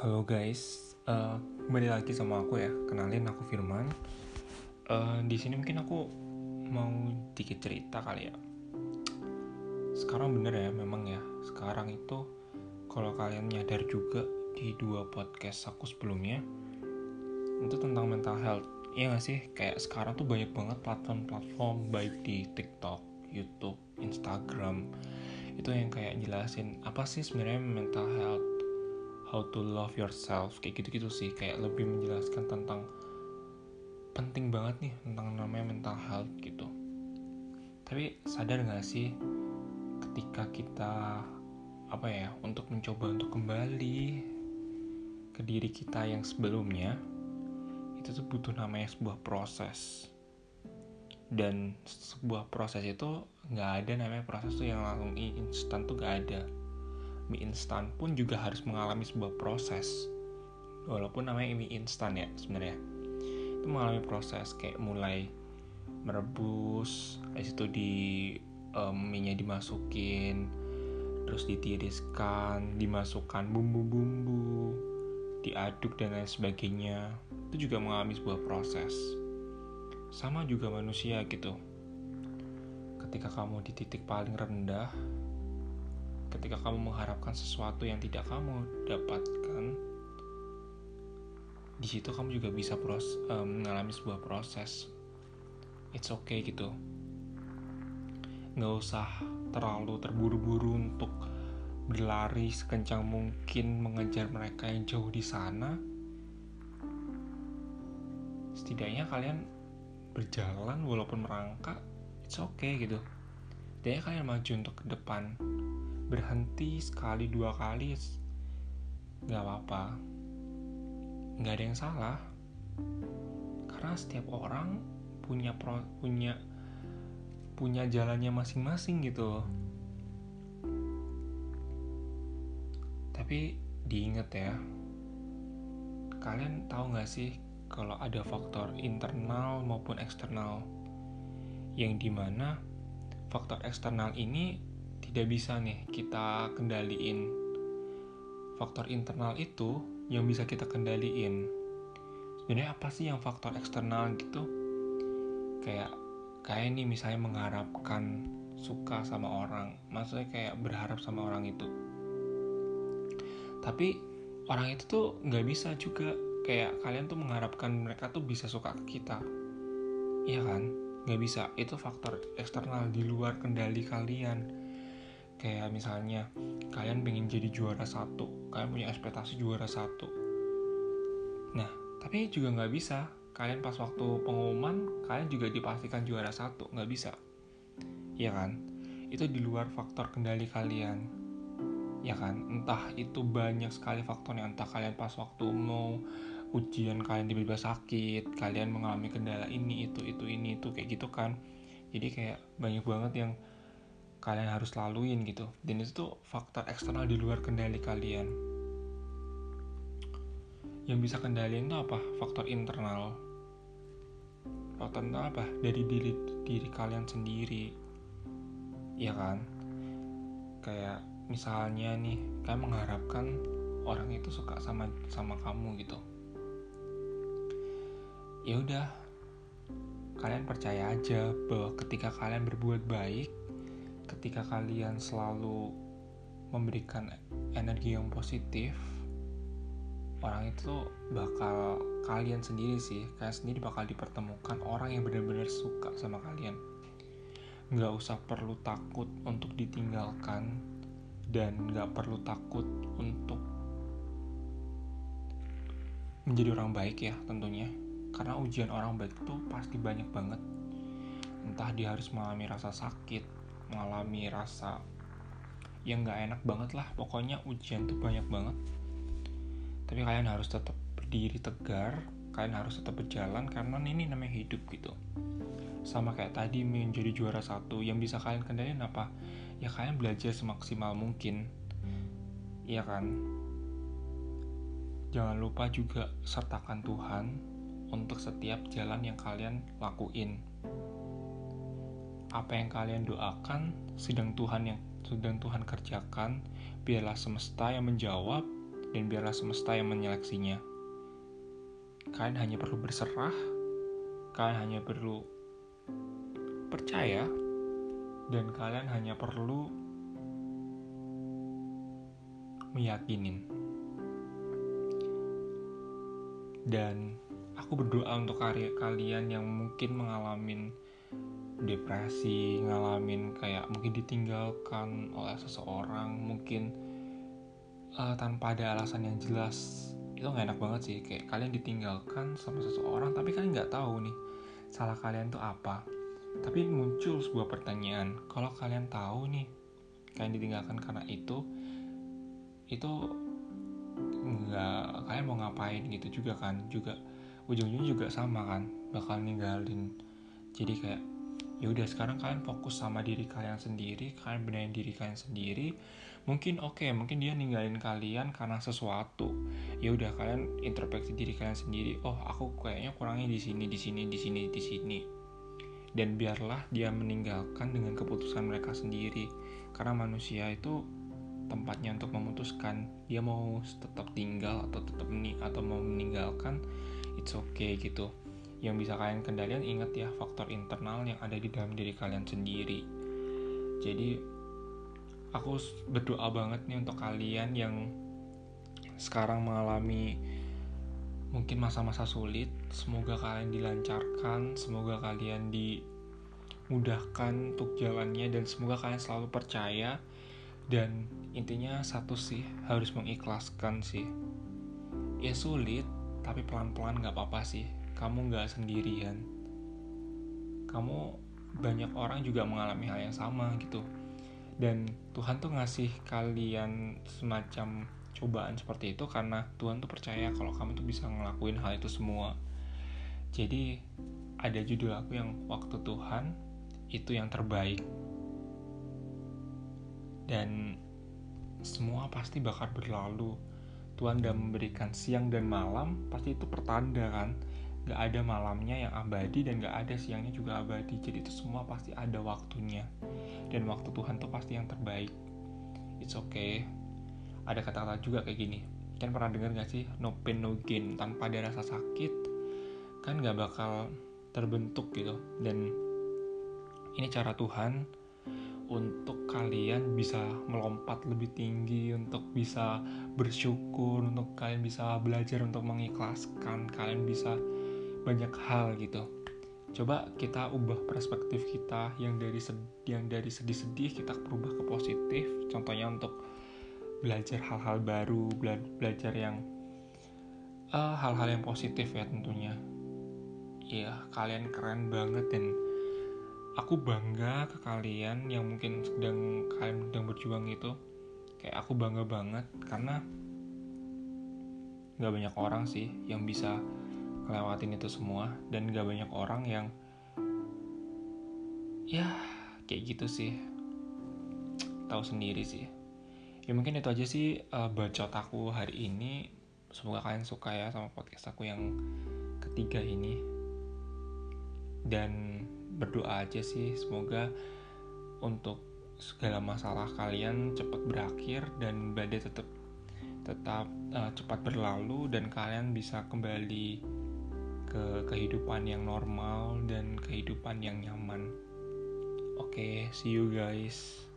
Halo guys, uh, kembali lagi sama aku ya. Kenalin aku Firman. Uh, di sini mungkin aku mau dikit cerita kali ya. Sekarang bener ya, memang ya. Sekarang itu kalau kalian nyadar juga di dua podcast aku sebelumnya itu tentang mental health. Iya gak sih? Kayak sekarang tuh banyak banget platform-platform baik di TikTok, YouTube, Instagram itu yang kayak jelasin apa sih sebenarnya mental health how to love yourself kayak gitu-gitu sih. Kayak lebih menjelaskan tentang penting banget nih tentang namanya mental health gitu. Tapi sadar gak sih ketika kita apa ya untuk mencoba untuk kembali ke diri kita yang sebelumnya itu tuh butuh namanya sebuah proses. Dan sebuah proses itu nggak ada namanya proses tuh yang langsung instan tuh gak ada mie instan pun juga harus mengalami sebuah proses. Walaupun namanya mie instan ya sebenarnya. Itu mengalami proses kayak mulai merebus habis itu di um, mie dimasukin terus ditiriskan dimasukkan bumbu-bumbu diaduk dan lain sebagainya. Itu juga mengalami sebuah proses. Sama juga manusia gitu. Ketika kamu di titik paling rendah ketika kamu mengharapkan sesuatu yang tidak kamu dapatkan di situ kamu juga bisa pros, um, mengalami sebuah proses. It's okay gitu. Nggak usah terlalu terburu-buru untuk berlari sekencang mungkin mengejar mereka yang jauh di sana. Setidaknya kalian berjalan walaupun merangkak it's okay gitu. Setidaknya kalian maju untuk ke depan berhenti sekali dua kali nggak apa-apa. Nggak ada yang salah. Karena setiap orang punya pro, punya punya jalannya masing-masing gitu. Tapi diinget ya kalian tahu nggak sih kalau ada faktor internal maupun eksternal? Yang di mana faktor eksternal ini tidak bisa nih kita kendaliin. Faktor internal itu yang bisa kita kendaliin. Sebenarnya apa sih yang faktor eksternal gitu? Kayak kayak nih misalnya mengharapkan suka sama orang. Maksudnya kayak berharap sama orang itu. Tapi orang itu tuh nggak bisa juga. Kayak kalian tuh mengharapkan mereka tuh bisa suka ke kita. Iya kan? Nggak bisa. Itu faktor eksternal di luar kendali kalian kayak misalnya kalian pengen jadi juara satu kalian punya ekspektasi juara satu. Nah tapi juga nggak bisa. Kalian pas waktu pengumuman kalian juga dipastikan juara satu nggak bisa. Ya kan? Itu di luar faktor kendali kalian. Ya kan? Entah itu banyak sekali faktornya. Entah kalian pas waktu mau ujian kalian tiba-tiba sakit kalian mengalami kendala ini itu itu ini itu kayak gitu kan. Jadi kayak banyak banget yang kalian harus laluin gitu. Dan itu tuh faktor eksternal di luar kendali kalian. Yang bisa kendaliin itu apa? Faktor internal. Faktor internal apa? Dari diri diri kalian sendiri. Ya kan? Kayak misalnya nih kalian mengharapkan orang itu suka sama sama kamu gitu. Ya udah kalian percaya aja bahwa ketika kalian berbuat baik ketika kalian selalu memberikan energi yang positif orang itu bakal kalian sendiri sih kalian sendiri bakal dipertemukan orang yang benar-benar suka sama kalian. Nggak usah perlu takut untuk ditinggalkan dan nggak perlu takut untuk menjadi orang baik ya tentunya. Karena ujian orang baik itu pasti banyak banget. Entah dia harus mengalami rasa sakit mengalami rasa yang gak enak banget lah. Pokoknya ujian tuh banyak banget. Tapi kalian harus tetap berdiri tegar kalian harus tetap berjalan karena ini namanya hidup gitu. Sama kayak tadi menjadi juara satu yang bisa kalian kendaliin apa? Ya kalian belajar semaksimal mungkin. Iya kan? Jangan lupa juga sertakan Tuhan untuk setiap jalan yang kalian lakuin apa yang kalian doakan sedang Tuhan yang sedang Tuhan kerjakan biarlah semesta yang menjawab dan biarlah semesta yang menyeleksinya. Kalian hanya perlu berserah, kalian hanya perlu percaya, dan kalian hanya perlu meyakinin. Dan aku berdoa untuk karya kalian yang mungkin mengalami depresi, ngalamin kayak mungkin ditinggalkan oleh seseorang, mungkin uh, tanpa ada alasan yang jelas itu nggak enak banget sih. Kayak kalian ditinggalkan sama seseorang tapi kalian nggak tahu nih salah kalian tuh apa. Tapi muncul sebuah pertanyaan kalau kalian tahu nih kalian ditinggalkan karena itu itu nggak kalian mau ngapain gitu juga kan juga ujung-ujungnya juga sama kan bakal ninggalin. Jadi kayak ya udah sekarang kalian fokus sama diri kalian sendiri kalian benahin diri kalian sendiri. Mungkin oke okay, mungkin dia ninggalin kalian karena sesuatu. Ya udah kalian introspeksi diri kalian sendiri. Oh aku kayaknya kurangnya di sini di sini di sini di sini. Dan biarlah dia meninggalkan dengan keputusan mereka sendiri. Karena manusia itu tempatnya untuk memutuskan. Dia mau tetap tinggal atau tetap atau mau meninggalkan it's okay gitu yang bisa kalian kendalikan ingat ya faktor internal yang ada di dalam diri kalian sendiri. Jadi aku berdoa banget nih untuk kalian yang sekarang mengalami mungkin masa-masa sulit. Semoga kalian dilancarkan semoga kalian dimudahkan untuk jalannya dan semoga kalian selalu percaya. Dan intinya satu sih harus mengikhlaskan sih. Ya sulit tapi pelan-pelan gak apa-apa sih kamu gak sendirian. Kamu banyak orang juga mengalami hal yang sama gitu. Dan Tuhan tuh ngasih kalian semacam cobaan seperti itu karena Tuhan tuh percaya kalau kamu tuh bisa ngelakuin hal itu semua. Jadi ada judul aku yang waktu Tuhan itu yang terbaik. Dan semua pasti bakal berlalu. Tuhan udah memberikan siang dan malam pasti itu pertanda kan gak ada malamnya yang abadi dan gak ada siangnya juga abadi. Jadi itu semua pasti ada waktunya. Dan waktu Tuhan tuh pasti yang terbaik. It's okay. Ada kata-kata juga kayak gini. Kan pernah dengar gak sih? No pain no gain. Tanpa ada rasa sakit kan gak bakal terbentuk gitu. Dan ini cara Tuhan untuk kalian bisa melompat lebih tinggi untuk bisa bersyukur untuk kalian bisa belajar untuk mengikhlaskan kalian bisa banyak hal gitu. Coba kita ubah perspektif kita yang dari yang dari sedih-sedih kita berubah ke positif. Contohnya untuk belajar hal-hal baru bela belajar yang eh, hal-hal uh, yang positif ya tentunya. Iya kalian keren banget dan aku bangga ke kalian yang mungkin sedang kalian sedang berjuang itu kayak aku bangga banget karena nggak banyak orang sih yang bisa ngelewatin itu semua dan gak banyak orang yang ya kayak gitu sih. Tahu sendiri sih. Ya mungkin itu aja sih uh, bacot aku hari ini. Semoga kalian suka ya sama podcast aku yang ketiga ini. Dan berdoa aja sih semoga untuk segala masalah kalian cepat berakhir dan badai tetap tetap uh, cepat berlalu dan kalian bisa kembali ke kehidupan yang normal dan kehidupan yang nyaman. Oke, okay, see you guys.